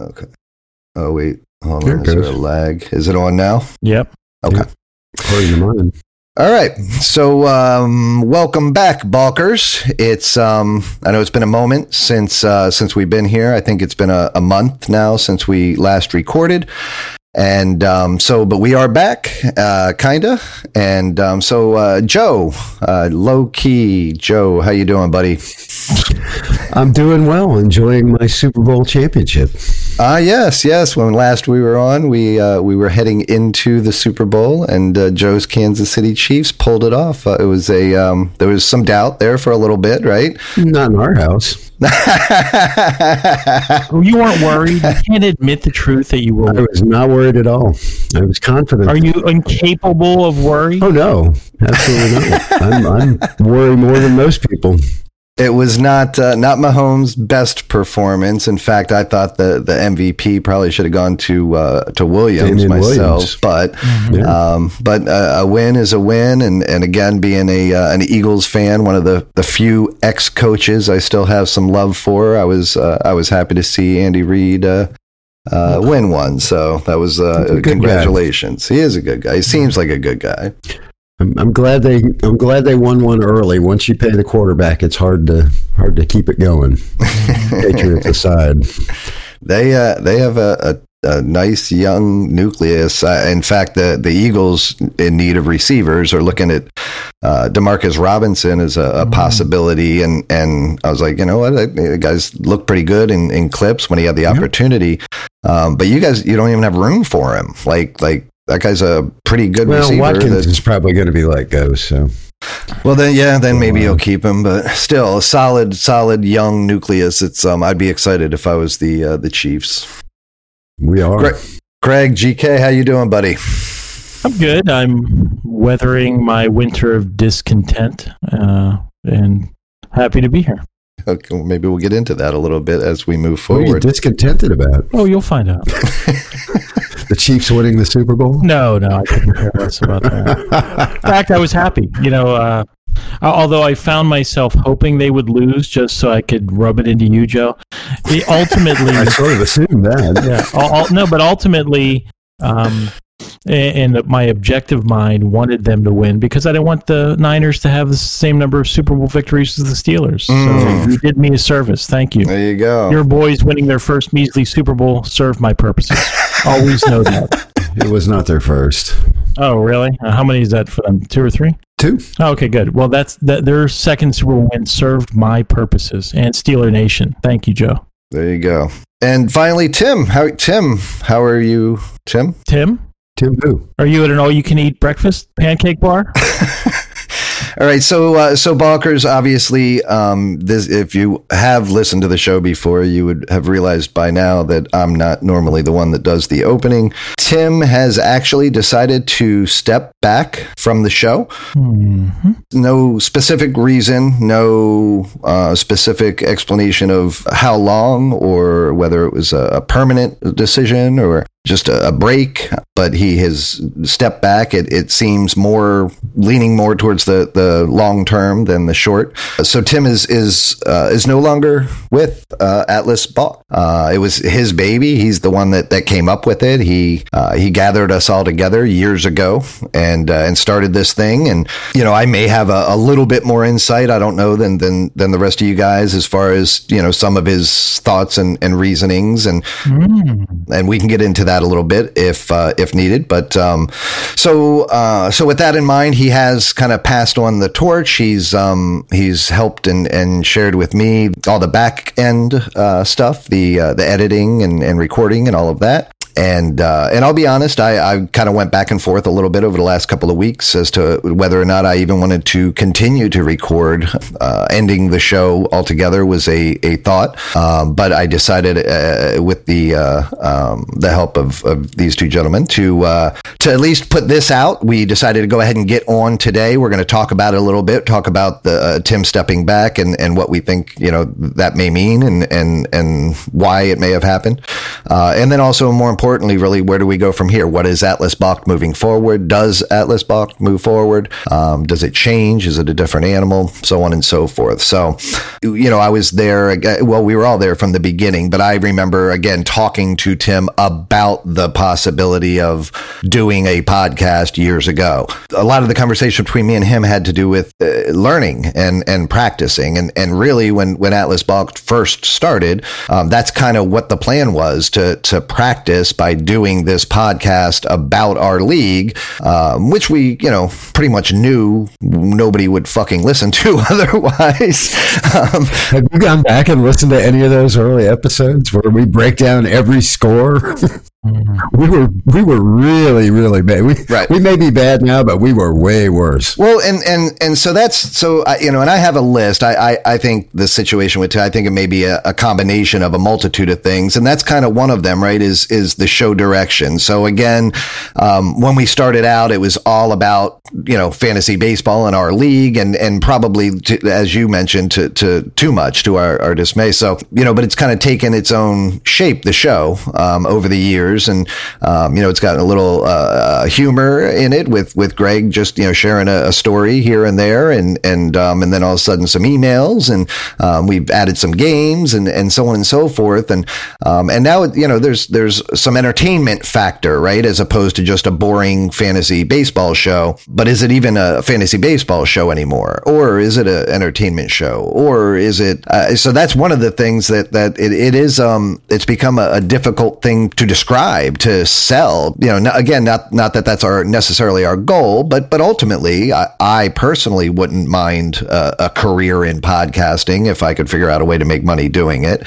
Okay. Oh wait, hold There on. Is there a lag? Is it on now? Yep. Okay. According to mine. All right. So um, welcome back, Balkers. It's um, I know it's been a moment since uh, since we've been here. I think it's been a, a month now since we last recorded. And um, so, but we are back, uh, kinda. And um, so, uh, Joe, uh, low key, Joe, how you doing, buddy? I'm doing well, enjoying my Super Bowl championship. Ah, yes, yes. When last we were on, we uh, we were heading into the Super Bowl, and uh, Joe's Kansas City Chiefs pulled it off. Uh, it was a um, there was some doubt there for a little bit, right? Not in our house. Oh, you weren't worried. You can't admit the truth that you were I was not worried at all. I was confident. Are you incapable of worry? Oh no, absolutely not. I'm, I'm worried more than most people. It was not uh, not Mahomes' best performance. In fact, I thought the, the MVP probably should have gone to uh, to Williams Damien myself. Williams. But Yeah. um, but uh, a win is a win, and, and again, being a uh, an Eagles fan, one of the, the few ex coaches I still have some love for. I was uh, I was happy to see Andy Reid. Uh, uh, win one, so that was uh, good guy. congratulations. He is a good guy. He seems like a good guy. I'm, I'm glad they I'm glad they won one early. Once you pay the quarterback, it's hard to hard to keep it going. Patriots aside, They uh, they have a, a, a nice young nucleus. Uh, in fact, the the Eagles in need of receivers are looking at uh, Demarcus Robinson as a, a possibility, and and I was like, you know what, the guys look pretty good in, in clips when he had the opportunity. Um, but you guys, you don't even have room for him. Like like that guy's a pretty good well, receiver. Watkins that- is probably going to be let go. So well, then yeah, then maybe Wow. you'll keep him, but still a solid solid young nucleus. It's um, I'd be excited if I was the uh, the Chiefs. we are. Great. Craig, GK, how you doing, buddy? I'm good. I'm weathering my winter of discontent uh, and happy to be here. Okay, well, maybe we'll get into that a little bit as we move What are you forward. discontented about? Oh, you'll find out. The Chiefs winning the Super Bowl? No, no, I couldn't care less about that. In fact, I was happy. You know, uh, although I found myself hoping they would lose just so I could rub it into you, Joe. Ultimately, I sort of assumed that. yeah, ul- ul- no, but ultimately, um, and, and my objective mind wanted them to win because I didn't want the Niners to have the same number of Super Bowl victories as the Steelers. Mm. So you did me a service. Thank you. there you go. Your boys winning their first measly Super Bowl served my purposes. Always know that. It was not their first. Oh, really? Uh, how many is that for them? Two or three? Two. Oh, okay, good. Well, that's that. Their second Super Bowl win served my purposes and Steeler Nation. Thank you, Joe. there you go. And finally, Tim. How Tim? How are you, Tim? Tim, Tim who? are you at an all-you-can-eat breakfast pancake bar? All right, so uh, so Balkers, obviously, um, this if you have listened to the show before, you would have realized by now that I'm not normally the one that does the opening. Tim has actually decided to step back from the show. hmm no specific reason, no uh, specific explanation of how long or whether it was a, a permanent decision or just a, a break. But he has stepped back. It, it seems more leaning more towards the, the long term than the short. So Tim is is uh, is no longer with uh, Atlas Ball. Uh, it was his baby. He's the one that, that came up with it. He uh, he gathered us all together years ago and uh, and started this thing. And you know, I may have a, a little bit more insight. I don't know than than than the rest of you guys as far as you know some of his thoughts and, and reasonings and and we can get into that a little bit if uh, if needed. But um, so uh, so with that in mind, he has kind of passed on the torch. He's um, he's helped and, and shared with me all the back end uh, stuff, the uh, the editing and, and recording and all of that. And uh, and I'll be honest, I, I kind of went back and forth a little bit over the last couple of weeks as to whether or not I even wanted to continue to record. Uh, ending the show altogether was a, a thought, um, but I decided uh, with the uh, um, the help of, of these two gentlemen to uh, to at least put this out. We decided to go ahead and get on today. We're going to talk about it a little bit, talk about the uh, Tim stepping back and, and what we think you know that may mean and and and why it may have happened, and then also more importantly importantly, really, where do we go from here? What is Atlas Balk moving forward? Does Atlas Balk move forward? Um, does it change? Is it a different animal? So on and so forth. So, you know, I was there. Well, we were all there from the beginning, but I remember again talking to Tim about the possibility of doing a podcast years ago. A lot of the conversation between me and him had to do with uh, learning and and practicing, and and really when when Atlas Balk first started, um, that's kind of what the plan was to to practice by doing this podcast about our league, um, which we you know pretty much knew nobody would fucking listen to otherwise. Um, Have you gone back and listened to any of those early episodes where we break down every score? we were we were really really bad. We right. we may be bad now, but we were way worse. Well, and and and so that's so I, you know, and I have a list. I I, I think the situation with I think it may be a, a, combination of a multitude of things, and that's kind of one of them. Right? Is is the show direction? So again, um, when we started out, it was all about you know fantasy baseball in our league, and and probably to, as you mentioned to to too much to our, our dismay. So you know, but it's kind of taken its own shape. The show um, over the years and um, you know it's got a little uh, uh, humor in it with with Greg just you know sharing a, a story here and there, and and um, and then all of a sudden some emails, and um, we've added some games, and and so on and so forth, and um, and now you know there's there's some entertainment factor, right, as opposed to just a boring fantasy baseball show. But is it even a fantasy baseball show anymore, or is it an entertainment show, or is it? Uh, so that's one of the things that that it, it is. Um, it's become a, a difficult thing to describe to sell. You know, again, not not that that's our necessarily our goal, but but ultimately, I, I personally wouldn't mind uh, a career in podcasting if I could figure out a way to make money doing it.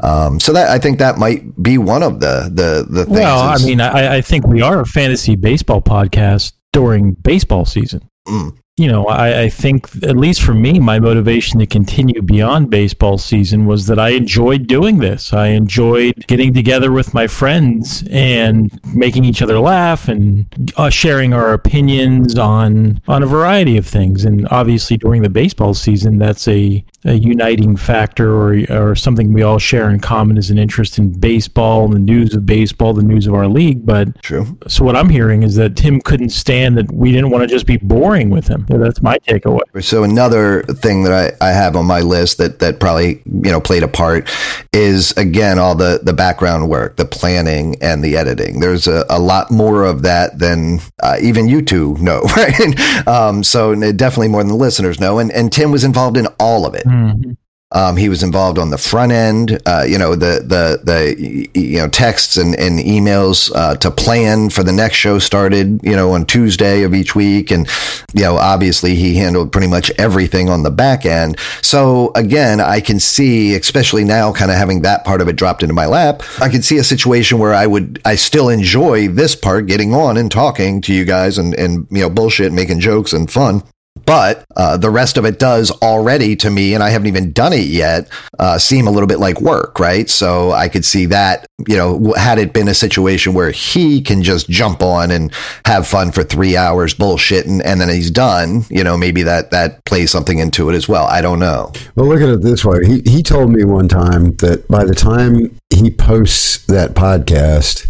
Um, so that I think that might be one of the the the things. Well, is, I mean, I, I, think we are a fantasy baseball podcast during baseball season. Mm you know, I, I, think, at least for me, my motivation to continue beyond baseball season was that I enjoyed doing this. I enjoyed getting together with my friends and making each other laugh and uh, sharing our opinions on on a variety of things. And obviously, during the baseball season, that's a, a uniting factor or, or something we all share in common is an interest in baseball, the news of baseball, the news of our league. But True. So, what I'm hearing is that Tim couldn't stand that we didn't want to just be boring with him. Yeah, that's my takeaway. So another thing that I, I have on my list that that probably you know played a part is again all the the background work, the planning and the editing. There's a, a lot more of that than uh, even you two know, right? um, so definitely more than the listeners know. And and Tim was involved in all of it. Mm-hmm. Um, he was involved on the front end, uh, you know, the the the you know texts and, and emails uh, to plan for the next show started, you know, on Tuesday of each week, and you know, obviously he handled pretty much everything on the back end. So again, I can see, especially now, kind of having that part of it dropped into my lap, I can see a situation where I would I still enjoy this part, getting on and talking to you guys and and you know, bullshit, making jokes and fun but uh, the rest of it does already to me, and I haven't even done it yet, uh, seem a little bit like work, right? So I could see that, you know, had it been a situation where he can just jump on and have fun for three hours bullshitting and then he's done, you know, maybe that, that plays something into it as well. I don't know. Well, look at it this way. He, he told me one time that by the time he posts that podcast,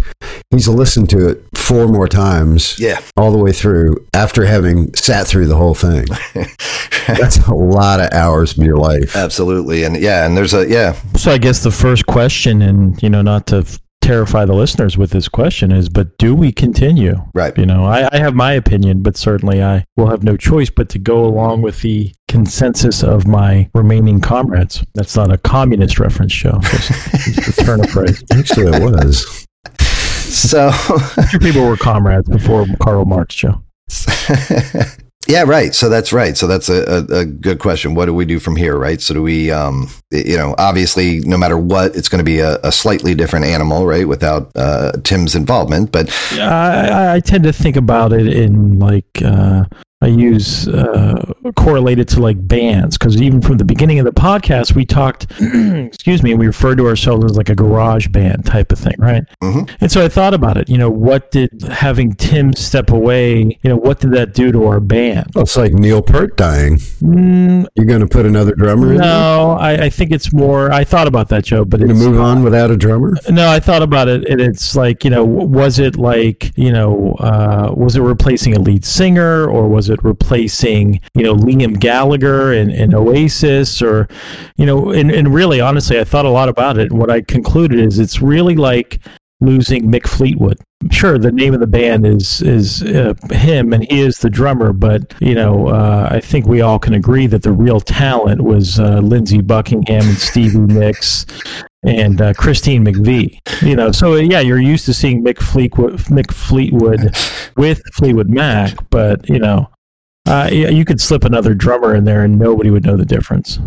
he's listened to it four more times. Yeah. All the way through after having sat through the whole thing. That's a lot of hours of your life. Absolutely. And yeah, and there's a, yeah. So I guess the first question, and, you know, not to terrify the listeners with this question is, but do we continue? Right. You know, I, I, have my opinion, but certainly I will have no choice but to go along with the consensus of my remaining comrades. That's not a communist reference, Joe. Just a turn of phrase. Actually, it was. So, people were comrades before Karl Marx, Joe. Yeah, right. So that's right. So that's a, a, a, good question. What do we do from here, right? So do we, um, you know, obviously, no matter what, it's going to be a, a, slightly different animal, right? Without uh, Tim's involvement, but I, I, tend to think about it in like uh, I use uh, correlated to like bands because even from the beginning of the podcast, we talked, excuse me, we referred to ourselves as like a garage band type of thing, right? Mm-hmm. And so I thought about it. You know, what did having Tim step away? You know, what did that do to our band? Well, it's like Neil Peart dying. Mm, You're going to put another drummer in? No, I, I, think it's more. I thought about that, Joe, but to move on without a drummer. No, I thought about it, and it's like you know, was it like you know, uh, was it replacing a lead singer or was it replacing, you know, Liam Gallagher and, and Oasis or, you know, and, and really, honestly, I thought a lot about it. And what I concluded is it's really like losing Mick Fleetwood. Sure, the name of the band is is uh, him, and he is the drummer. But you know, uh, I think we all can agree that the real talent was uh, Lindsey Buckingham and Stevie Nicks and uh, Christine McVie. You know, so yeah, you're used to seeing Mick Fleetwood, Mick Fleetwood with Fleetwood Mac, but you know, uh, you could slip another drummer in there and nobody would know the difference.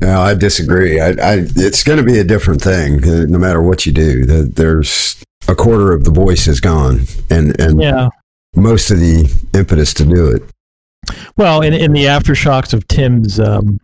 No, I disagree. I, I, it's going to be a different thing uh, no matter what you do. There's a quarter of the voice is gone, and and yeah. most of the impetus to do it. Well, in, in the aftershocks of Tim's um,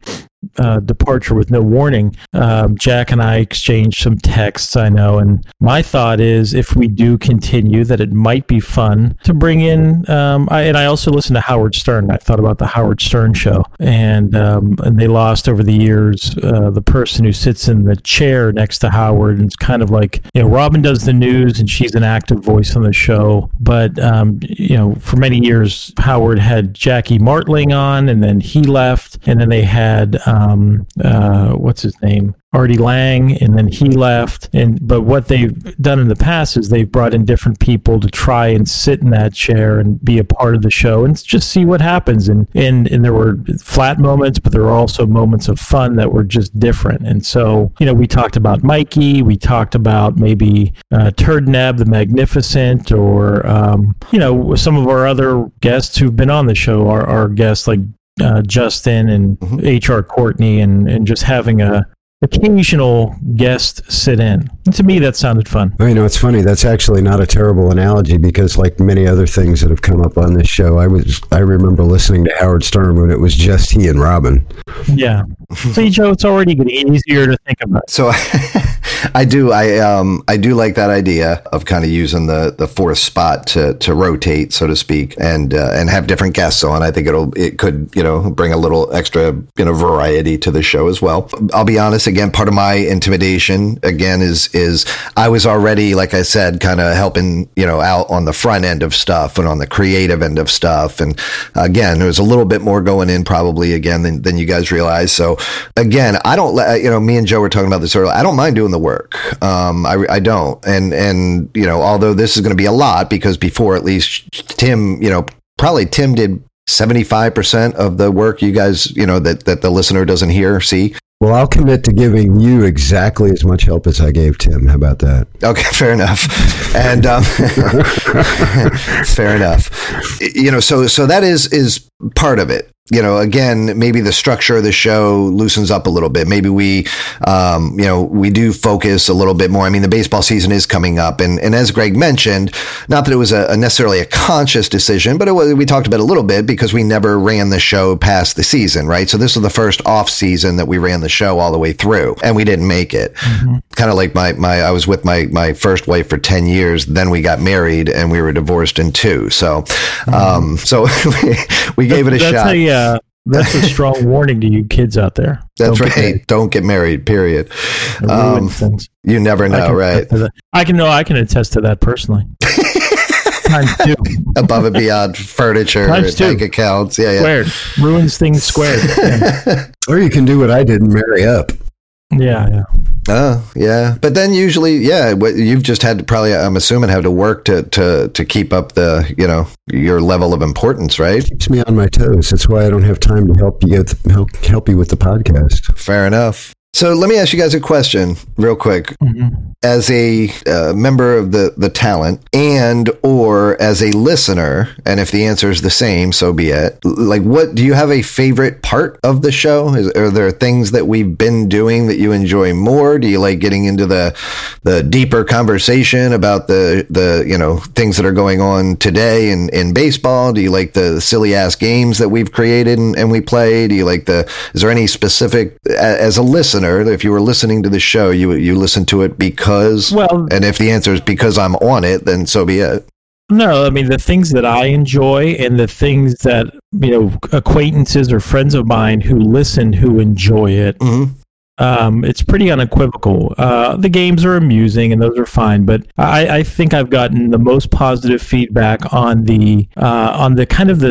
uh, departure with no warning, um, Jack and I exchanged some texts, I know. And my thought is if we do continue, that it might be fun to bring in. Um, I, and I also listened to Howard Stern. I thought about the Howard Stern show. And, um, and they lost over the years uh, the person who sits in the chair next to Howard. And it's kind of like, you know, Robin does the news and she's an active voice on the show. But, um, you know, for many years, Howard had Jackie Martling on and then he left. And then they had um, uh, what's his name? Artie Lange, and then he left. And but what they've done in the past is they've brought in different people to try and sit in that chair and be a part of the show and just see what happens. And and and there were flat moments, but there were also moments of fun that were just different. And so you know, we talked about Mikey, we talked about maybe uh, Turd Neb the Magnificent, or um, you know, some of our other guests who've been on the show are, are guests like uh, Justin and mm-hmm. HR Courtney and, and just having a occasional guest sit in. And to me, that sounded fun. Well, you know, it's funny. That's actually not a terrible analogy because, like many other things that have come up on this show, I was I remember listening to Howard Stern when it was just he and Robin. Yeah. See, Joe, it's already getting easier to think about. So. I do. I um I do like that idea of kind of using the the fourth spot to to rotate, so to speak, and uh, and have different guests on. I think it'll it could you know bring a little extra you know variety to the show as well. I'll be honest. Again, part of my intimidation again is is I was already like I said, kind of helping you know out on the front end of stuff and on the creative end of stuff, and again, there was a little bit more going in probably again than, than you guys realize. So again, I don't you know me and Joe were talking about this earlier. I don't mind doing the work work. Um, I, I don't. And, and, you know, although this is going to be a lot because before at least Tim, you know, probably Tim did 75% of the work you guys, you know, that, that the listener doesn't hear, see. Well, I'll commit to giving you exactly as much help as I gave Tim. How about that? Okay, fair enough. And um, fair enough. You know, so so that is is part of it you know, again, maybe the structure of the show loosens up a little bit. Maybe we, um, you know, we do focus a little bit more. I mean, the baseball season is coming up, and and as Greg mentioned, not that it was a, a necessarily a conscious decision, but it was, we talked about a little bit because we never ran the show past the season, right? So this was the first off season that we ran the show all the way through, and we didn't make it. Mm-hmm. Kind of like my my I was with my my first wife for ten years, then we got married, and we were divorced in two. So, mm-hmm. um, so we, gave it a That's shot. A, uh, that's a strong warning to you kids out there. That's Don't right. Get Don't get married. Period. Um, you never know, right? I can know. I can attest to that personally. Times two. Above and beyond furniture, Times two. bank accounts. Yeah, yeah. Squared. Ruins things squared. Yeah. or you can do what I did and marry up. Yeah, yeah. Oh, yeah. But then usually, yeah, what you've just had to probably, I'm assuming, have to work to to to keep up the, you know, your level of importance, right? It keeps me on my toes. That's why I don't have time to help you help help you with the podcast. Fair enough. So let me ask you guys a question real quick. Mm-hmm. As a uh, member of the the talent and or as a listener, and if the answer is the same, so be it. Like, what do you have a favorite part of the show? Is, are there things that we've been doing that you enjoy more? Do you like getting into the the deeper conversation about the the you know things that are going on today in in baseball? Do you like the silly ass games that we've created and, and we play? Do you like the? Is there any specific as a listener? If you were listening to the show, you you listen to it because well, and if the answer is because I'm on it, then so be it. No, I mean the things that I enjoy and the things that you know acquaintances or friends of mine who listen who enjoy it. Mm-hmm. Um, it's pretty unequivocal. Uh, the games are amusing and those are fine, but I, I think I've gotten the most positive feedback on the uh, on the kind of the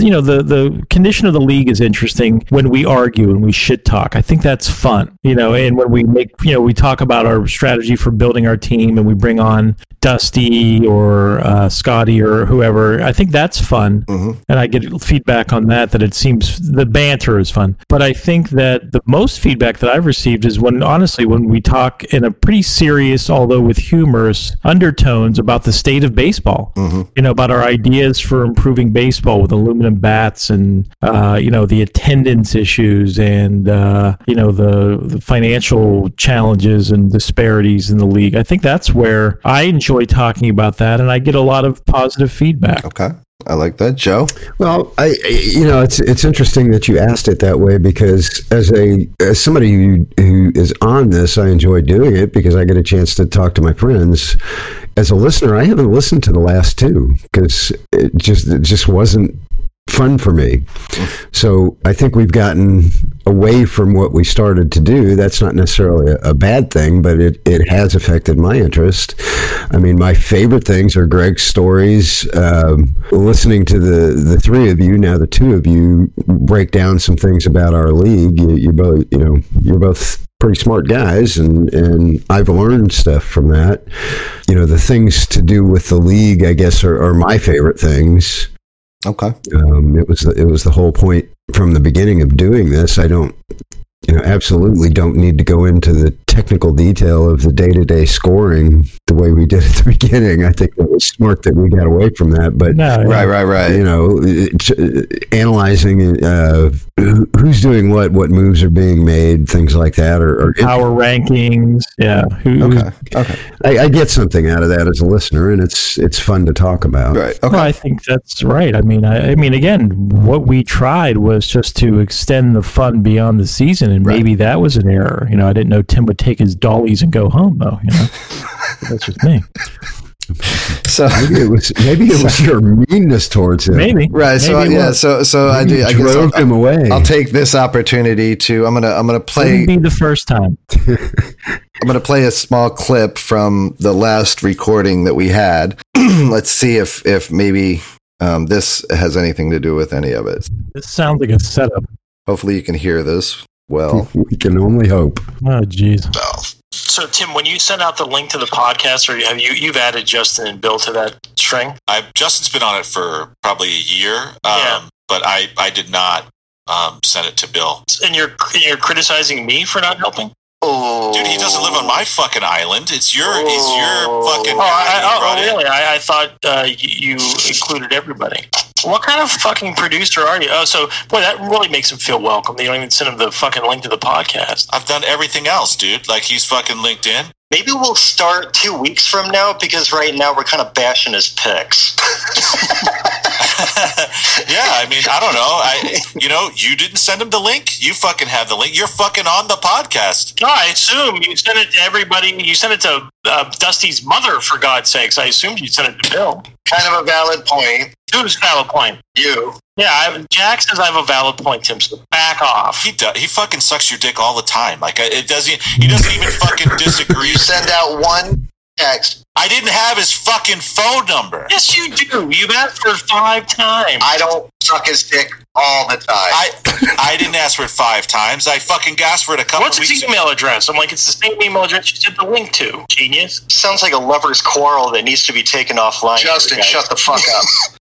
you know the the condition of the league is interesting when we argue and we shit talk. I think that's fun, you know, and when we make you know we talk about our strategy for building our team and we bring on Dusty or uh, Scotty or whoever. I think that's fun, mm-hmm. and I get feedback on that that it seems the banter is fun. But I think that the most feedback that I I've received is when, honestly, when we talk in a pretty serious, although with humorous undertones about the state of baseball. Mm-hmm. You know, about our ideas for improving baseball with aluminum bats and, uh, you know, the attendance issues and, uh, you know, the, the financial challenges and disparities in the league. I think that's where I enjoy talking about that, and I get a lot of positive feedback. Okay. I like that, Joe. Well, I you know it's it's interesting that you asked it that way because as a as somebody who, who is on this, I enjoy doing it because I get a chance to talk to my friends. As a listener, I haven't listened to the last two because it just it just wasn't fun for me. So I think we've gotten away from what we started to do. That's not necessarily a, a, bad thing, but it, it has affected my interest. I mean, my favorite things are Greg's stories. Um, listening to the, the three of you, now the two of you, break down some things about our league. You, you both, you know, you're both pretty smart guys and and I've learned stuff from that. You know, the things to do with the league, I guess, are, are my favorite things. Okay. Um, it was the, it was the whole point from the beginning of doing this. I don't you know, absolutely don't need to go into the technical detail of the day to day scoring the way we did at the beginning. I think it was smart that we got away from that. But no, right, right, right. You know, analyzing uh, who's doing what, what moves are being made, things like that, or, or power rankings. Yeah. Who, okay. Okay. I, I, get something out of that as a listener, and it's it's fun to talk about. Right. Okay. Well, I think that's right. I mean, I, I mean, again, what we tried was just to extend the fun beyond the season and right. maybe that was an error. You know, I didn't know Tim would take his dollies and go home, though. You know, that's just me. So maybe it was maybe it was your meanness towards him. Maybe right. Maybe so yeah. So so I do. I drove him away. I'll take this opportunity to. I'm gonna I'm gonna play. be the first time. I'm gonna play a small clip from the last recording that we had. Let's see if if maybe um, this has anything to do with any of it. This sounds like a setup. Hopefully, you can hear this well. we can only hope. Oh, jeez. So, Tim, when you sent out the link to the podcast, or have you you've added Justin and Bill to that string? I Justin's been on it for probably a year, um, yeah. but I I did not um, send it to Bill. And you're you're criticizing me for not helping? Oh. Dude, he doesn't live on my fucking island. It's your, oh. it's your fucking. Oh, I, oh really? I, I, thought uh, you included everybody. What kind of fucking producer are you? Oh, so boy, that really makes him feel welcome. They don't even send him the fucking link to the podcast. I've done everything else, dude. Like he's fucking LinkedIn. Maybe we'll start two weeks from now because right now we're kind of bashing his picks. yeah, I mean, I don't know. I, you know, you didn't send him the link. You fucking have the link. You're fucking on the podcast. No, I assume you sent it to everybody. You sent it to uh, Dusty's mother, for God's sakes. I assumed you sent it to Bill. Kind of a valid point. Who's valid point? You. Yeah, I, Jack says I have a valid point, Tim. So back off. He does, he fucking sucks your dick all the time. Like it doesn't. He doesn't even fucking disagree. You send out one text. I didn't have his fucking phone number. Yes, you do. You've asked for five times. I don't suck his dick all the time. I I didn't ask for it five times. I fucking asked for it a couple. What's his email ago. address? I'm like, it's the same email address you sent the link to. Genius. Sounds like a lover's quarrel that needs to be taken offline. Justin, shut the fuck up.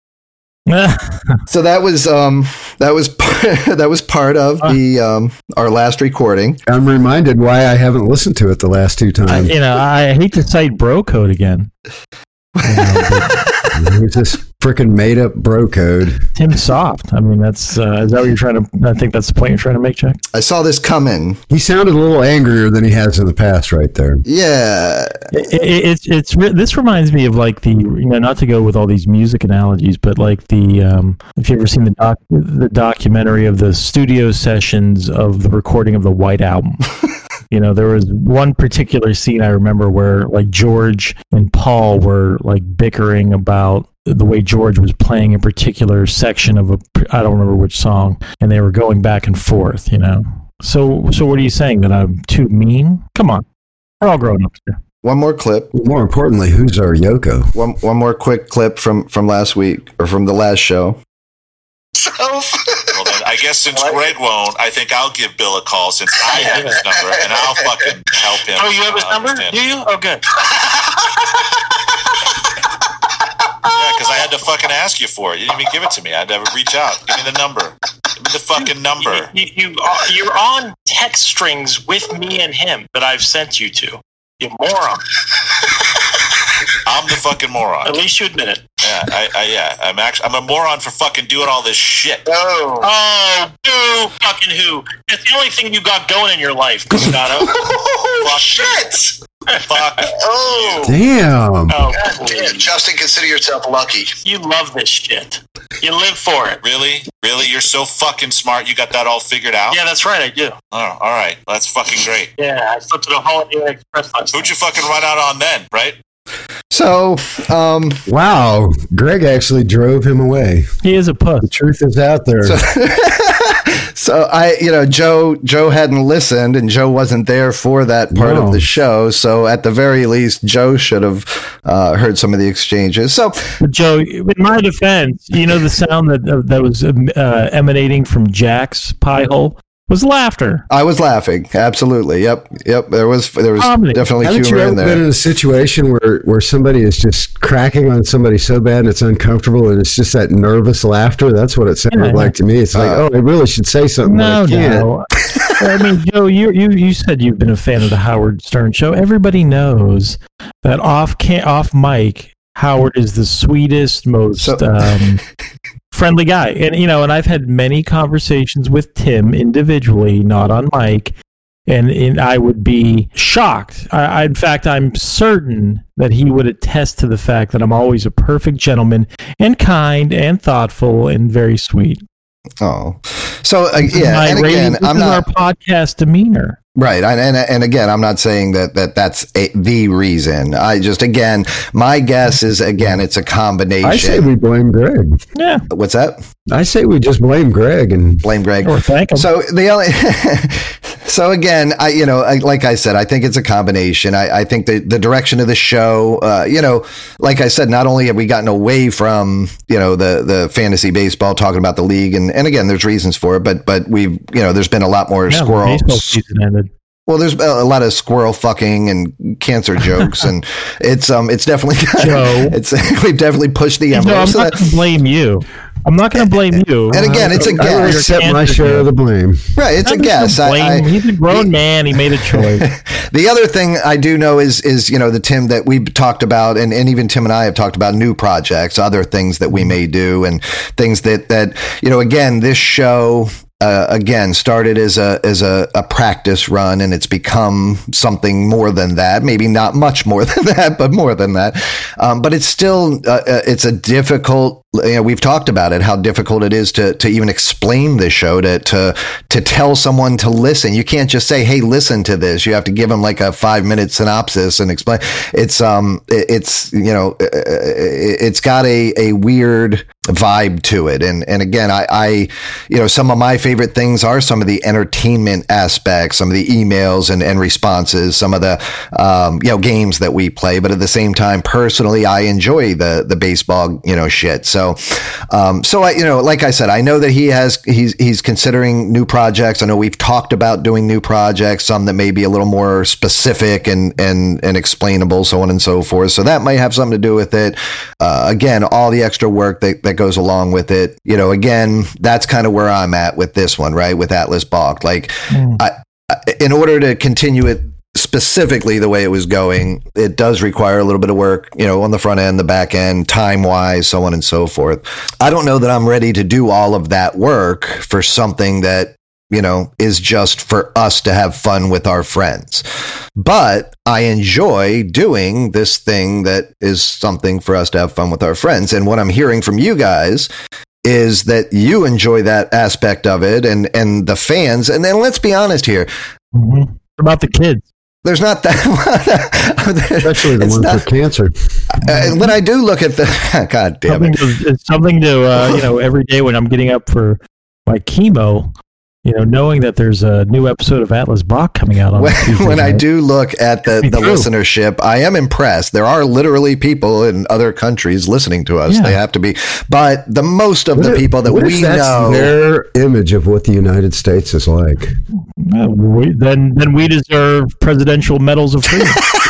so that was um that was that was part of the um, our last recording. I'm reminded why I haven't listened to it the last two times. I, you know, I hate to cite bro code again. You know, There's this freaking made up bro code. Tim Soft. I mean, that's uh, is that what you're trying to? I think that's the point you're trying to make, Jack. I saw this coming. He sounded a little angrier than he has in the past, right there. Yeah, it, it, it's it's this reminds me of like the you know not to go with all these music analogies, but like the um, if you ever seen the doc the documentary of the studio sessions of the recording of the White Album. You know, there was one particular scene I remember where like George and Paul were like bickering about the way George was playing a particular section of a I don't remember which song, and they were going back and forth. You know, so so what are you saying that I'm too mean? Come on, we're all grown up here. One more clip. More importantly, who's our Yoko? One one more quick clip from from last week or from the last show. So then, I guess since Greg won't, I think I'll give Bill a call since I have his number, and I'll fucking help him. Oh, you have his number? Do you? Oh, good. Yeah, because I had to fucking ask you for it. You didn't even give it to me. I had to reach out. Give me the number. Give me the fucking number. You, you, uh, you're on text strings with me and him that I've sent you to. You moron. I'm the fucking moron. At least you admit it. Yeah, I, I yeah. I'm actually I'm a moron for fucking doing all this shit. Oh. Oh, boo, fucking who? It's the only thing you got going in your life, Cascato. Oh, shit! Fuck. Oh. Damn. oh, God damn. Justin, consider yourself lucky. You love this shit. You live for it. Really? Really? You're so fucking smart. You got that all figured out? Yeah, that's right, I do. Oh, all right. That's fucking great. Yeah, I flipped to the Holiday Inn Express last Who'd you fucking run out on then, right? So, um, Wow. Greg actually drove him away. He is a puss. The truth is out there. so I, you know, Joe, Joe hadn't listened, and Joe wasn't there for that part No. of the show. So at the very least, Joe should have uh, heard some of the exchanges. So But Joe, in my defense, you know the sound that uh, that was um, uh, emanating from Jack's pie hole was laughter. I was laughing. Absolutely. Yep. Yep. There was there was Comedy. definitely Haven't you humor ever in been in a situation where, where somebody is just cracking on somebody so bad and it's uncomfortable and it's just that nervous laughter? That's what it sounded Yeah. like to me. It's like, Uh, oh, I really should say something. No, but I can't. no. I mean, Joe, you, you you said you've been a fan of the Howard Stern show. Everybody knows that off can off mic, Howard is the sweetest, most So- um, friendly guy. And you know, and I've had many conversations with Tim individually, not on mic. And, and I would be shocked. I, I, in fact, I'm certain that he would attest to the fact that I'm always a perfect gentleman and kind and thoughtful and very sweet. Oh, so uh, yeah, and again, I'm not our podcast demeanor. Right, and, and and again, I'm not saying that that that's a, the reason. I just again, my guess is again, it's a combination. I say we blame Greg. Yeah, What's that? I say we just blame Greg and Blame Greg. or thank him. So the only, so again, I you know, I, like I said, I think it's a combination. I, I think the the direction of the show, uh, you know, like I said, not only have we gotten away from you know the the fantasy baseball talking about the league, and and again, there's reasons for it, but but we've you know, there's been a lot more Yeah, the squirrel. baseball season ended. Well, there's a lot of squirrel fucking and cancer jokes, and it's um, it's definitely Joe. it's we've definitely pushed the envelope. No, envelope. I'm So not that- to blame you. I'm not going to blame you. and again, it's a I will guess, accept my share of the blame. right? It's a I'm just guess. I, I. He's a grown man. He made a choice. The other thing I do know is is you know the Tim that we've talked about, and, and even Tim and I have talked about new projects, other things that we may do, and things that that you know. Again, this show. Uh, again, started as a as a, a practice run, and it's become something more than that. Maybe not much more than that, but more than that. Um, but it's still uh, uh, it's a difficult. You know, we've talked about it how difficult it is to to even explain this show to to to tell someone to listen. You can't just say, "Hey, listen to this." You have to give them like a five minute synopsis and explain. It's um, it- it's you know, uh, it- it's got a a weird vibe to it, and and again, I I you know some of my favorite things are some of the entertainment aspects, some of the emails and and responses, some of the um, you know games that we play, but at the same time, personally, I enjoy the the baseball you know shit. So So, um, so I, you know, like I said, I know that he has he's he's considering new projects. I know we've talked about doing new projects, some that may be a little more specific and and and explainable, so on and so forth. So that might have something to do with it. Uh, again, all the extra work that that goes along with it. You know, again, that's kind of where I'm at with this one, right? With Atlas Balk, like, mm. I, in order to continue it specifically the way it was going, it does require a little bit of work, you know, on the front end, the back end, time wise, so on and so forth. I don't know that I'm ready to do all of that work for something that, you know, is just for us to have fun with our friends. But I enjoy doing this thing that is something for us to have fun with our friends. And what I'm hearing from you guys is that you enjoy that aspect of it and and the fans and then let's be honest here mm-hmm. about the kids there's not that especially the ones not, with cancer. Uh, when I do look at the God damn something it, to, it's something to uh, you know every day when I'm getting up for my chemo you know, knowing that there's a new episode of Atlas Balk coming out on when, when I do look at the, the listenership, I am impressed. There are literally people in other countries listening to us. Yeah. They have to be, but the most of what the if, people that we know, their image of what the United States is like. Uh, we, then, then we deserve presidential medals of freedom.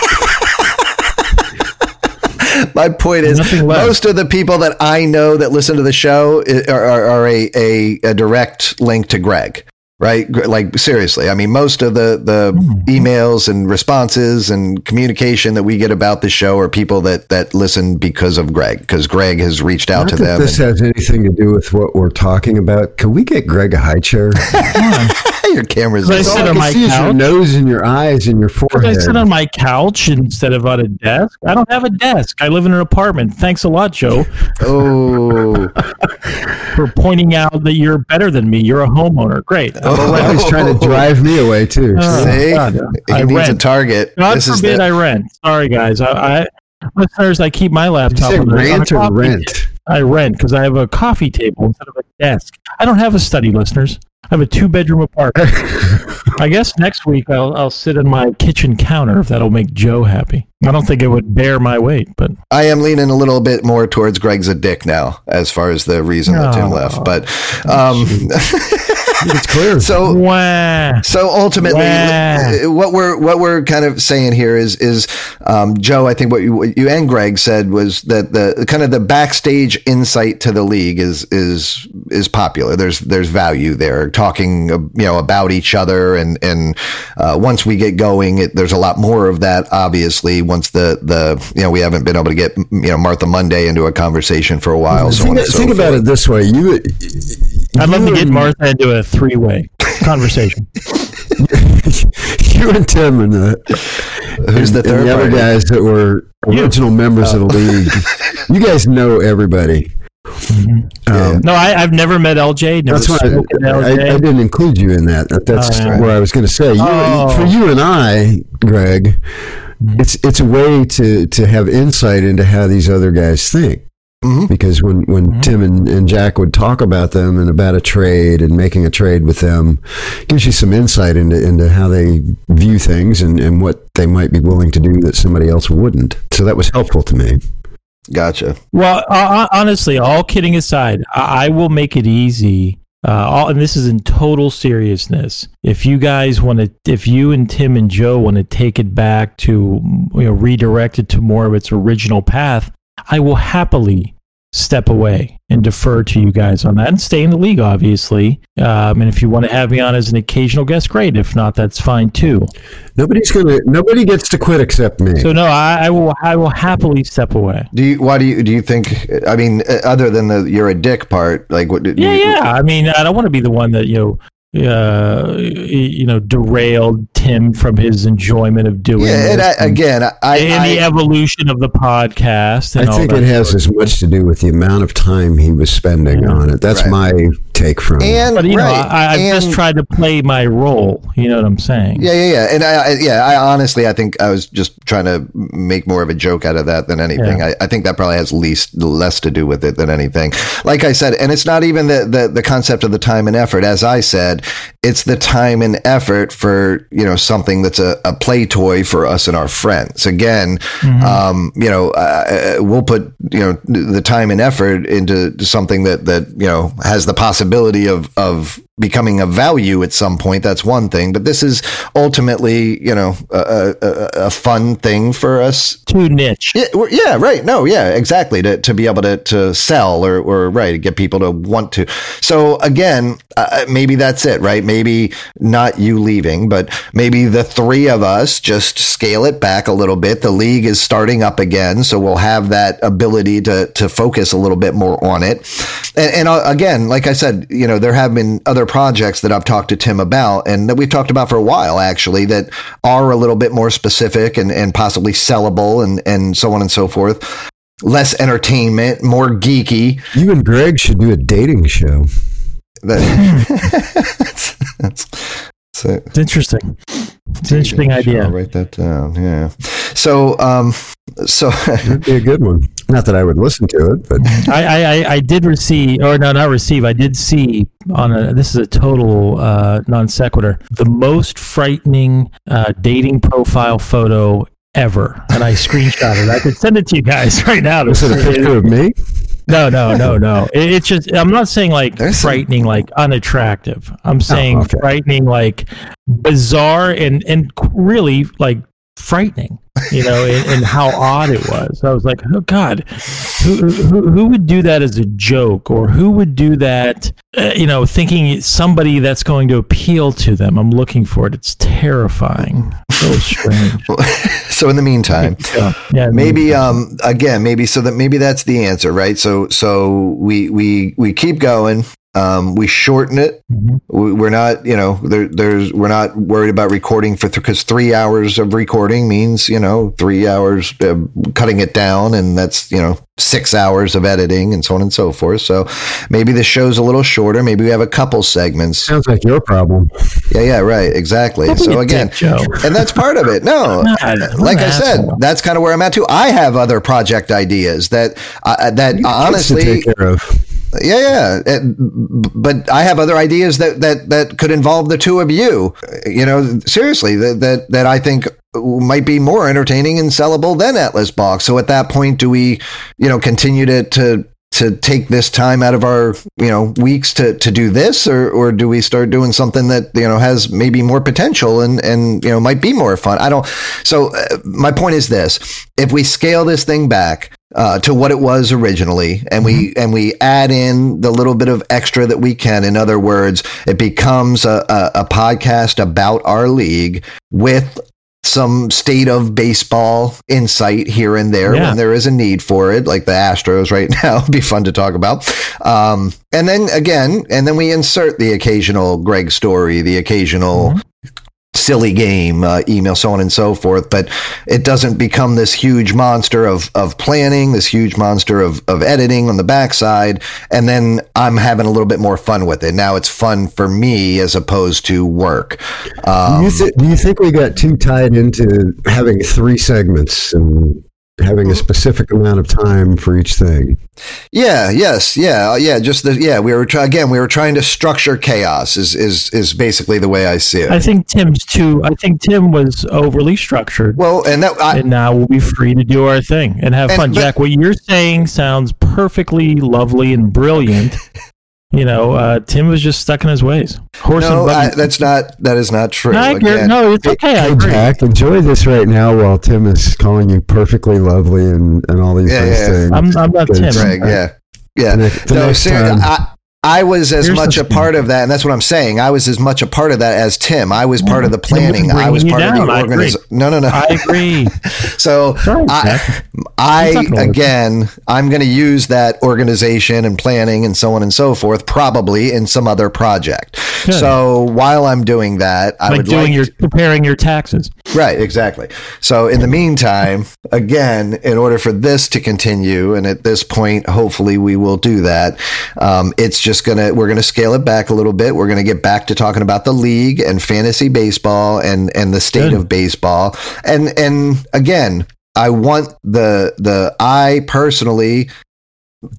my point is, most of the people that I know that listen to the show are, are, are a, a, a direct link to Greg right? Like seriously, I mean, most of the the mm-hmm. emails and responses and communication that we get about the show are people that that listen because of Greg, because Greg has reached out Not to them. This and, has anything to do with what we're talking about. Can we get Greg a high chair? your camera's. I sit on my couch. your nose and your eyes and your forehead. I sit on my couch instead of on a desk. I don't have a desk. I live in an apartment. Thanks a lot, Joe. Oh, for pointing out that you're better than me. You're a homeowner. Great. Oh, he's trying to drive me away too. Oh, See, God, he I needs rent. a target. God this forbid I rent. Sorry, guys. I, I listeners, I keep my laptop. You rent or rent? I rent because I have a coffee table instead of a desk. I don't have a study, listeners. I have a two bedroom apartment. I guess next week I'll I'll sit on my kitchen counter if that'll make Joe happy. I don't think it would bear my weight, but I am leaning a little bit more towards Greg's a dick now, as far as the reason that Tim left. But um, it's clear. So, so ultimately, what we're what we're kind of saying here is is um, Joe. I think what you, what you and Greg said was that the kind of the backstage insight to the league is is is popular. There's there's value there. Talking you know about each other and and uh, once we get going, it, there's a lot more of that. Obviously, once the the you know we haven't been able to get you know Martha Monday into a conversation for a while. So think, so think about it this way: you I'd love to get Martha into a three way conversation. you and Tim and the who's the third the other guys that were original you. members of the oh. league. You guys know everybody. Mm-hmm. Um, no, I, have never met LJ. Never that's why I, I, I, didn't include you in that. That's uh, where I was going to say. You, oh. For you and I, Greg. It's it's a way to to have insight into how these other guys think. Mm-hmm. Because when, when mm-hmm. Tim and, and Jack would talk about them and about a trade and making a trade with them, gives you some insight into, into how they view things and, and what they might be willing to do that somebody else wouldn't. So that was helpful to me. Gotcha. Well, uh, honestly, all kidding aside, I, I will make it easy. Uh, all, and this is in total seriousness. If you guys want to, if you and Tim and Joe want to take it back to, you know, redirect it to more of its original path, I will happily step away and defer to you guys on that and stay in the league, obviously. Um, and if you want to have me on as an occasional guest, great. If not, that's fine too. Nobody's gonna. Nobody gets to quit except me. So no, I, I will. I will happily step away. Do you? Why do you? Do you think? I mean, other than the you're a dick part, like what? Yeah, you, yeah. I mean, I don't want to be the one that you know uh, you know, derailed Tim from his enjoyment of doing. Yeah, and I, again, I, in I, the evolution of the podcast. I think it has as much to do with the amount of time he was spending yeah. on it. That's right. my take from. And but you right, know, I, I've and, just tried to play my role. You know what I'm saying? Yeah, yeah, yeah. And I, I, yeah, I honestly, I think I was just trying to make more of a joke out of that than anything. Yeah. I, I, think that probably has least less to do with it than anything. Like I said, and it's not even the, the the concept of the time and effort. As I said, it's the time and effort for you know something that's a, a play toy for us and our friends. Again, mm-hmm. um, you know, uh, uh we'll put you know the time and effort into something that that you know has the possibility of of becoming a value at some point. That's one thing, but this is ultimately, you know, a, a, a fun thing for us. Too niche. Yeah, yeah, right. No, yeah, exactly. To, to be able to, to sell or, or right, get people to want to. So again, uh, maybe that's it, right? Maybe not you leaving, but maybe the three of us just scale it back a little bit. The league is starting up again, so we'll have that ability to, to focus a little bit more on it. And, and uh, again, like I said, you know, there have been other projects that I've talked to Tim about and that we've talked about for a while, actually, that are a little bit more specific and, and possibly sellable and, and so on and so forth. Less entertainment, more geeky. You and Greg should do a dating show. That, that's, so, it's interesting. It's an interesting idea. I'll write that down. Yeah. So, um, so it'd be a good one. Not that I would listen to it, but I, I, I did receive, or no, not receive. I did see on a. This is a total uh, non sequitur. The most frightening uh, dating profile photo ever, and I screenshot it. I could send it to you guys right now. This Is it a picture of me? No, no, no, no. it's just I'm not saying like There's frightening, some... like unattractive. I'm saying oh, okay. frightening, like bizarre and and really like frightening, you know, and, and, how odd it was. I was like, oh God, who, who, who would do that as a joke, or who would do that, uh, you know, thinking somebody that's going to appeal to them? I'm looking for it. It's terrifying. So strange. so in the meantime, yeah, yeah maybe um again, maybe so that maybe that's the answer, right? So so we we we keep going. Um, we shorten it. Mm-hmm. We, are not, you know, there, there's we're not worried about recording for because th- three hours of recording means you know three hours uh, cutting it down, and that's you know six hours of editing and so on and so forth. So maybe the show's a little shorter. Maybe we have a couple segments. Sounds like your problem. Yeah, yeah, right, exactly. so again, and that's part of it. No, like I said, that's kind of where I'm at too. I have other project ideas that uh, that honestly yeah, yeah. But I have other ideas that, that, that could involve the two of you. You know, seriously, that, that, that I think might be more entertaining and sellable than Atlas Box. So at that point, do we, you know, continue to, to, to take this time out of our, you know, weeks to, to do this, or, or do we start doing something that, you know, has maybe more potential and, and, you know, might be more fun? I don't. So uh, my point is this, if we scale this thing back, uh, to what it was originally, and we mm-hmm. and we add in the little bit of extra that we can. In other words, it becomes a, a, a podcast about our league with some state of baseball insight here and there yeah. when there is a need for it, like the Astros right now. It'd be fun to talk about. Um, and then again, and then we insert the occasional Greg story, the occasional mm-hmm silly game, uh, email, so on and so forth. But it doesn't become this huge monster of, of planning, this huge monster of, of editing on the backside. And then I'm having a little bit more fun with it. Now it's fun for me as opposed to work. Um, do, you th- do you think we got too tied into having three segments and having a specific amount of time for each thing. Yeah. Yes. Yeah. Uh, yeah. Just the yeah. We were try, again. We were trying to structure chaos. Is is is basically the way I see it. I think Tim's too. I think Tim was overly structured. Well, and that I, and now we'll be free to do our thing and have and, fun. But, Jack, what you're saying sounds perfectly lovely and brilliant. you know, uh, Tim was just stuck in his ways. Horse no, I, that's not. That is not true. No, no it's okay. Hey, Jack, enjoy this right now while Tim is calling you perfectly lovely and, and all these yeah, nice yeah. things. I'm, I'm not Tim. Greg, yeah, yeah. The the no, seriously, I, I was as Here's much a part of that, and that's what I'm saying. I was as much a part of that as Tim. I was part of the planning. I was part down. of the organization. No, no, no. I agree. so Sorry, I, I again, I'm going to use that organization and planning and so on and so forth, probably in some other project. Good. So while I'm doing that, I like would doing like your preparing your taxes. Right, exactly. So in the meantime, again, in order for this to continue, and at this point, hopefully we will do that. Um, it's just gonna we're gonna scale it back a little bit. We're gonna get back to talking about the league and fantasy baseball and and the state Good. of baseball. And and again, I want the the I personally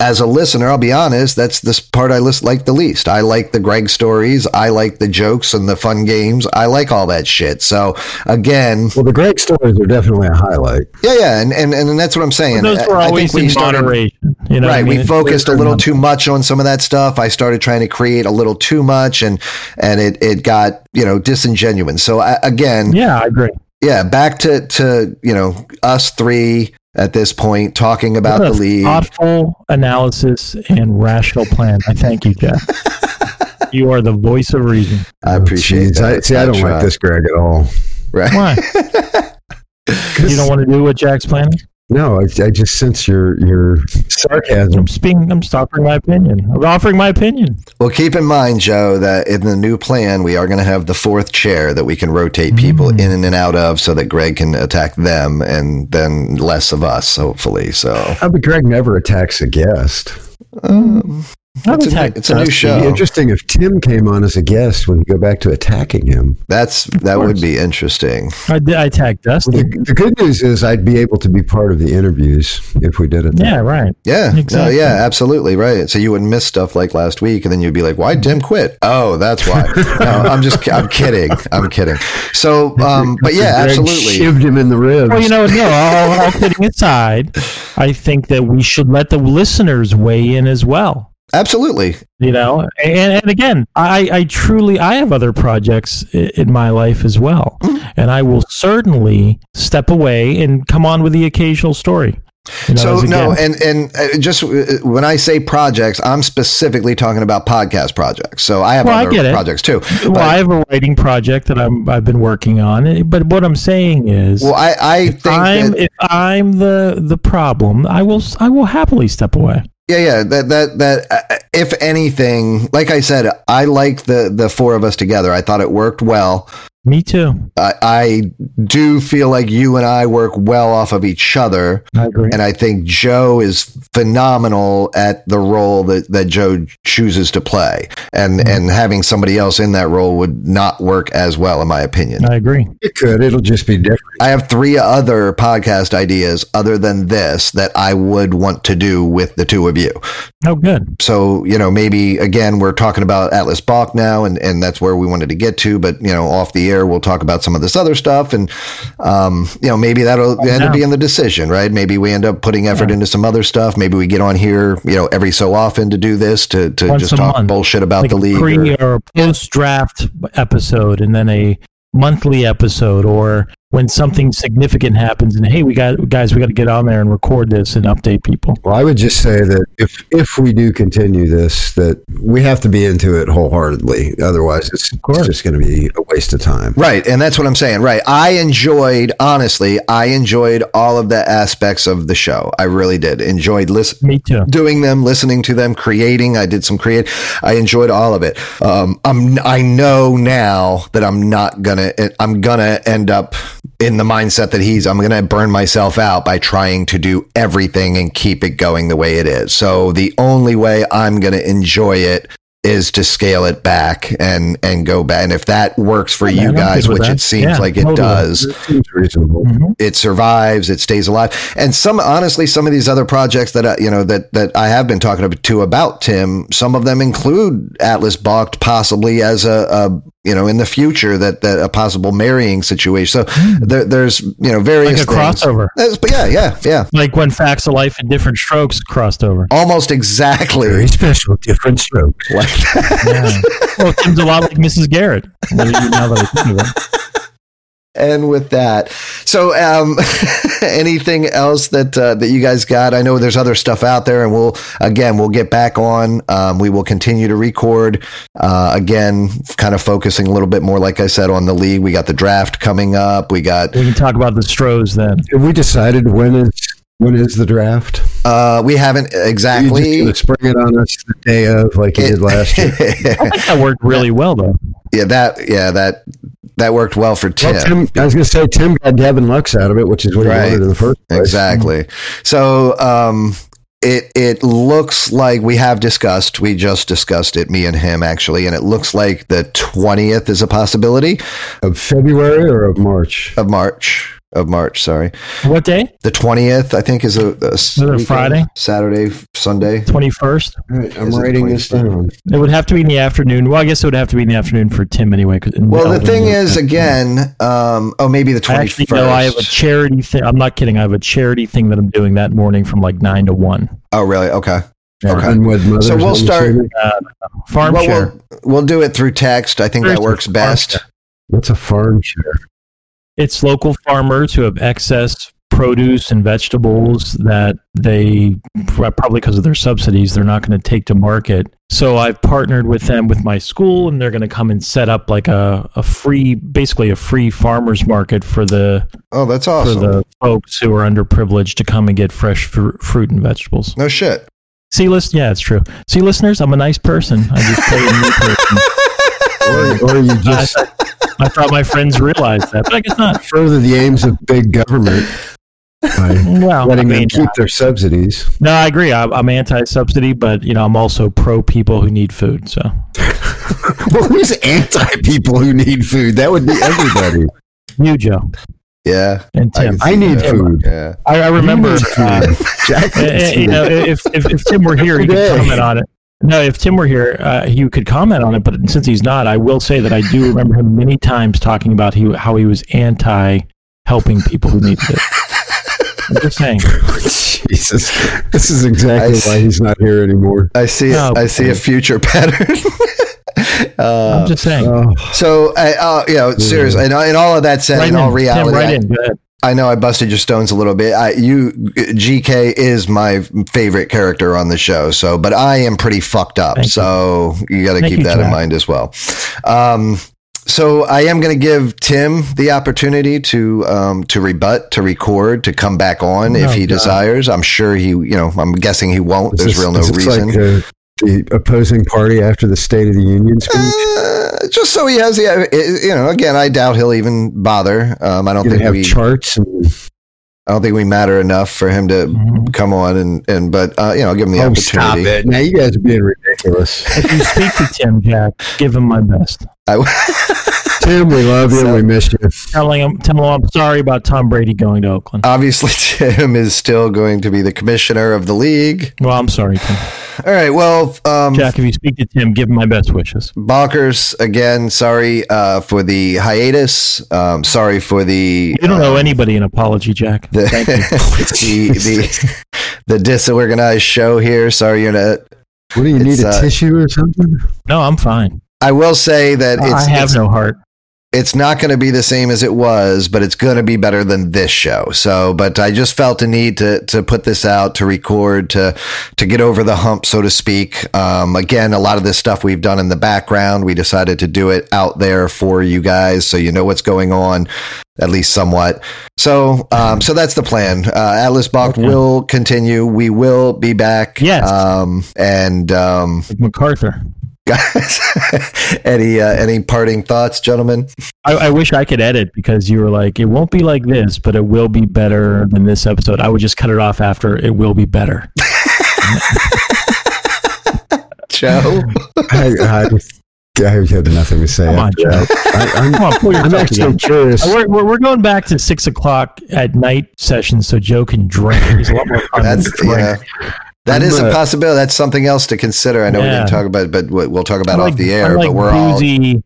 as a listener, I'll be honest, that's this part I list, like the least. I like the Greg stories. I like the jokes and the fun games. I like all that shit. So again, well, the Greg stories are definitely a highlight. Yeah, yeah, and and, and that's what I'm saying. those were always I think we started, moderation. You know right, I mean? we focused a little too much on some of that stuff. I started trying to create a little too much, and and it it got you know disingenuous. So I, again, yeah, I agree. Yeah, back to to you know us three at this point talking about the league. Thoughtful analysis and rational plan. I thank you, Jeff. you are the voice of reason. I appreciate that. I, see, I, I don't try. like this, Greg, at all. Right? Why? you don't want to do what Jack's planning? No, I, I, just sense your your sarcasm. I'm speaking. I'm offering my opinion. I'm offering my opinion. Well, keep in mind, Joe, that in the new plan, we are going to have the fourth chair that we can rotate people mm. in and out of, so that Greg can attack them, and then less of us, hopefully. So, but Greg never attacks a guest. Um, it's a, it's a new show. It'd be interesting if Tim came on as a guest when you go back to attacking him. That's that would be interesting. I, I attack Dustin. Well, the, the, good news is I'd be able to be part of the interviews if we did it. Yeah, right. Yeah, exactly. no, yeah, absolutely right. So you wouldn't miss stuff like last week, and then you'd be like, "Why Tim quit?" Oh, that's why. no, I'm just I'm kidding. I'm kidding. So, um, but yeah, absolutely. Shivved him in the ribs. Well, you know, no. All, all kidding aside, I think that we should let the listeners weigh in as well. Absolutely. You know, and, and again, I, I truly I have other projects in my life as well, mm-hmm. and I will certainly step away and come on with the occasional story. You know, so no, and and uh, just uh, when I say projects, I'm specifically talking about podcast projects. So I have well, other I projects too. Well, I have a writing project that I'm I've been working on. But what I'm saying is, well, I I think I'm, that, if I'm the the problem, I will I will happily step away. Yeah, yeah. That that that. Uh, if anything, like I said, I like the the four of us together. I thought it worked well. Me too. I, I, do feel like you and I work well off of each other. I agree. And I think Joe is phenomenal at the role that, that Joe chooses to play. And mm-hmm. and having somebody else in that role would not work as well, in my opinion. I agree. It could. It'll just be different. I have three other podcast ideas other than this that I would want to do with the two of you. Oh, good. So, you know, maybe again, we're talking about Atlas Balk now, and, and that's where we wanted to get to. But, you know, off the air, we'll talk about some of this other stuff, and um, you know maybe that'll end up being the decision, right? Maybe we end up putting effort yeah. into some other stuff. Maybe we get on here, you know, every so often to do this to to Once just talk month. bullshit about like the league, pre or, or post draft episode, and then a monthly episode or when something significant happens and hey we got guys we got to get on there and record this and update people. Well i would just say that if if we do continue this that we have to be into it wholeheartedly. Otherwise it's, it's just going to be a waste of time. Right and that's what i'm saying. Right i enjoyed honestly i enjoyed all of the aspects of the show. I really did. Enjoyed listening me too. doing them listening to them creating. I did some create i enjoyed all of it. Um, i'm i know now that i'm not gonna i'm gonna end up in the mindset that he's, I'm going to burn myself out by trying to do everything and keep it going the way it is. So the only way I'm going to enjoy it is to scale it back and and go back. And if that works for yeah, you guys, which that. it seems yeah, like it totally. does, it, mm-hmm. it survives, it stays alive. And some honestly, some of these other projects that I, you know that that I have been talking to about Tim, some of them include Atlas Balked possibly as a, a you know in the future that that a possible marrying situation. So there, there's you know various like crossover. But yeah, yeah, yeah. Like when Facts of Life and Diff'rent Strokes crossed over. Almost exactly. Very special, different strokes. Like that. yeah. Well, it seems a lot like Mrs. Garrett. And with that, so um, anything else that uh, that you guys got? I know there's other stuff out there, and we'll again we'll get back on. Um, we will continue to record uh, again, kind of focusing a little bit more, like I said, on the league. We got the draft coming up. We got. We can talk about the Stros then. Have we decided when is when is the draft? Uh, we haven't exactly. You spring it on us the day of, like you did last year. I think that worked really well, though. Yeah, that yeah that that worked well for Tim. Well, Tim I was going to say Tim got Gavin Lux out of it, which is what right. he wanted in the first place. Exactly. So, um, it it looks like we have discussed. We just discussed it, me and him actually, and it looks like the twentieth is a possibility of February or of March. Of March of March. Sorry. What day? The twentieth, I think, is a, a, a Friday, Saturday, Sunday. Twenty first. Right, I'm writing this down. It would have to be in the afternoon. Well, I guess it would have to be in the afternoon for Tim anyway. Well, the thing is, again, um, oh, maybe the twenty first. No, I have a charity thing. I'm not kidding. I have a charity thing that I'm doing that morning from like nine to one. Oh, really? Okay. Yeah, okay. so we'll start uh, farm well, share. We'll, we'll, do it through text. I think that works best. What's a farm share? It's local farmers who have excess produce and vegetables that they probably because of their subsidies they're not going to take to market. So i've partnered with them with my school and they're going to come and set up like a, a free basically a free farmers market for the oh that's awesome for the folks who are underprivileged to come and get fresh fr- fruit and vegetables. No shit. See list yeah it's true. See listeners i'm a nice person. I just play a new person or, or you just I thought my friends realized that, but I guess not. Further the aims of big government by well, letting I mean, them keep their subsidies. No, I agree. I'm, I'm, anti-subsidy, but you know, I'm also pro people who need food. So, well, who's anti people who need food? That would be everybody. you, Joe. Yeah, and Tim. I, I need food. Yeah, I, I remember. Uh, Jack, eh, eh, you know, if, if, if Tim were here, he could comment on it. No, if Tim were here, uh, he could comment on it. But since he's not, I will say that I do remember him many times talking about he, how he was anti helping people who needed it. I'm just saying. Jesus, this is exactly I why he's not here anymore. I see. No, I see a future pattern. uh, I'm just saying. So, uh, you know, seriously, in, in all of that said, right in, in all reality, Tim, right in. I know I busted your stones a little bit. I, you, GK is my favorite character on the show. So, but I am pretty fucked up. Thank so you, you got to keep that in mind as well. Um, so I am going to give Tim the opportunity to um, to rebut, to record, to come back on oh, if he God. desires. I'm sure he, you know, I'm guessing he won't. There's real no reason. Like a, the opposing party after the State of the Union speech? Uh, just so he has, the, you know. Again, I doubt he'll even bother. Um, I don't think have we charts. And- I don't think we matter enough for him to mm-hmm. come on and and but uh, you know, give him the oh, opportunity. Stop it! Now you guys are being ridiculous. if you speak to Tim Jack, give him my best. I, Tim, we love you. So, we miss you. Telling him, tell him I'm sorry about Tom Brady going to Oakland. Obviously, Tim is still going to be the commissioner of the league. Well, I'm sorry, Tim. All right. Well, um, Jack, if you speak to Tim, give him my best wishes. Bonkers again. Sorry uh, for the hiatus. Um, sorry for the. You don't uh, owe anybody an apology, Jack. The, Thank you. the, the the disorganized show here. Sorry, you're not. What do you need a uh, tissue or something? No, I'm fine. I will say that it's, I have it's, no heart it's not going to be the same as it was, but it's going to be better than this show. So, but I just felt a need to to put this out, to record, to to get over the hump, so to speak. Um, again, a lot of this stuff we've done in the background. We decided to do it out there for you guys, so you know what's going on, at least somewhat. So, um, so that's the plan. Uh, Atlas Balk okay. will continue. We will be back. Yes. Um, and um, MacArthur guys. any uh, any parting thoughts, gentlemen? I, I, wish I could edit because you were like, it won't be like this, but it will be better than this episode. I would just cut it off after it will be better. Joe, I, I, I have nothing to say. Come on, Joe. I, am Come on, pull I'm actually curious. We're, we're, we're, going back to six o'clock at night sessions so Joe can drink. He's a lot more fun That's, yeah. That is a possibility. That's something else to consider. I know yeah. we didn't talk about, it, but we'll talk about like, off the air. Like but we're boozy, all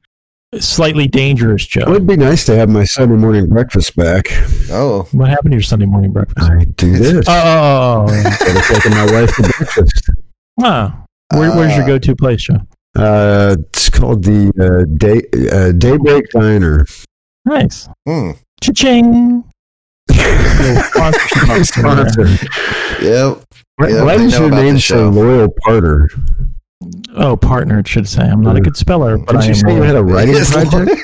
slightly dangerous, Joe. It would be nice to have my Sunday morning breakfast back. Oh, what happened to your Sunday morning breakfast? I do this. Oh, instead of taking my wife to breakfast. Wow. Where, uh, where's your uh, go-to place, Joe? Uh, it's called the uh, Day uh, Daybreak Diner. Nice. Mm. Cha-ching. sponsor. Yep. Why, yeah, why does your name say Loyal Partner? Oh, partner, it should say. I'm not a good speller, but Did I you say you had a writing project?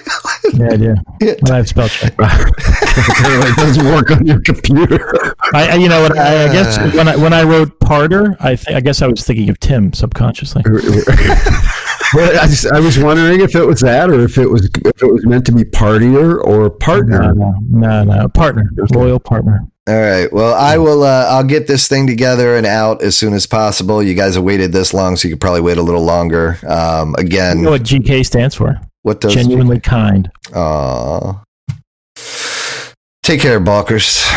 yeah, I do. But I have spell check. it doesn't work on your computer. I, you know what? I, I guess when I when I wrote parter, I th- I guess I was thinking of Tim subconsciously. well, I, just, I was wondering if it was that, or if it was if it was meant to be partier or partner. No, no, no, no. partner, loyal partner. All right. Well, I will. Uh, I'll get this thing together and out as soon as possible. You guys have waited this long, so you could probably wait a little longer. Um, again, you know what GK stands for? What does genuinely kind? Aw. Take care, balkers.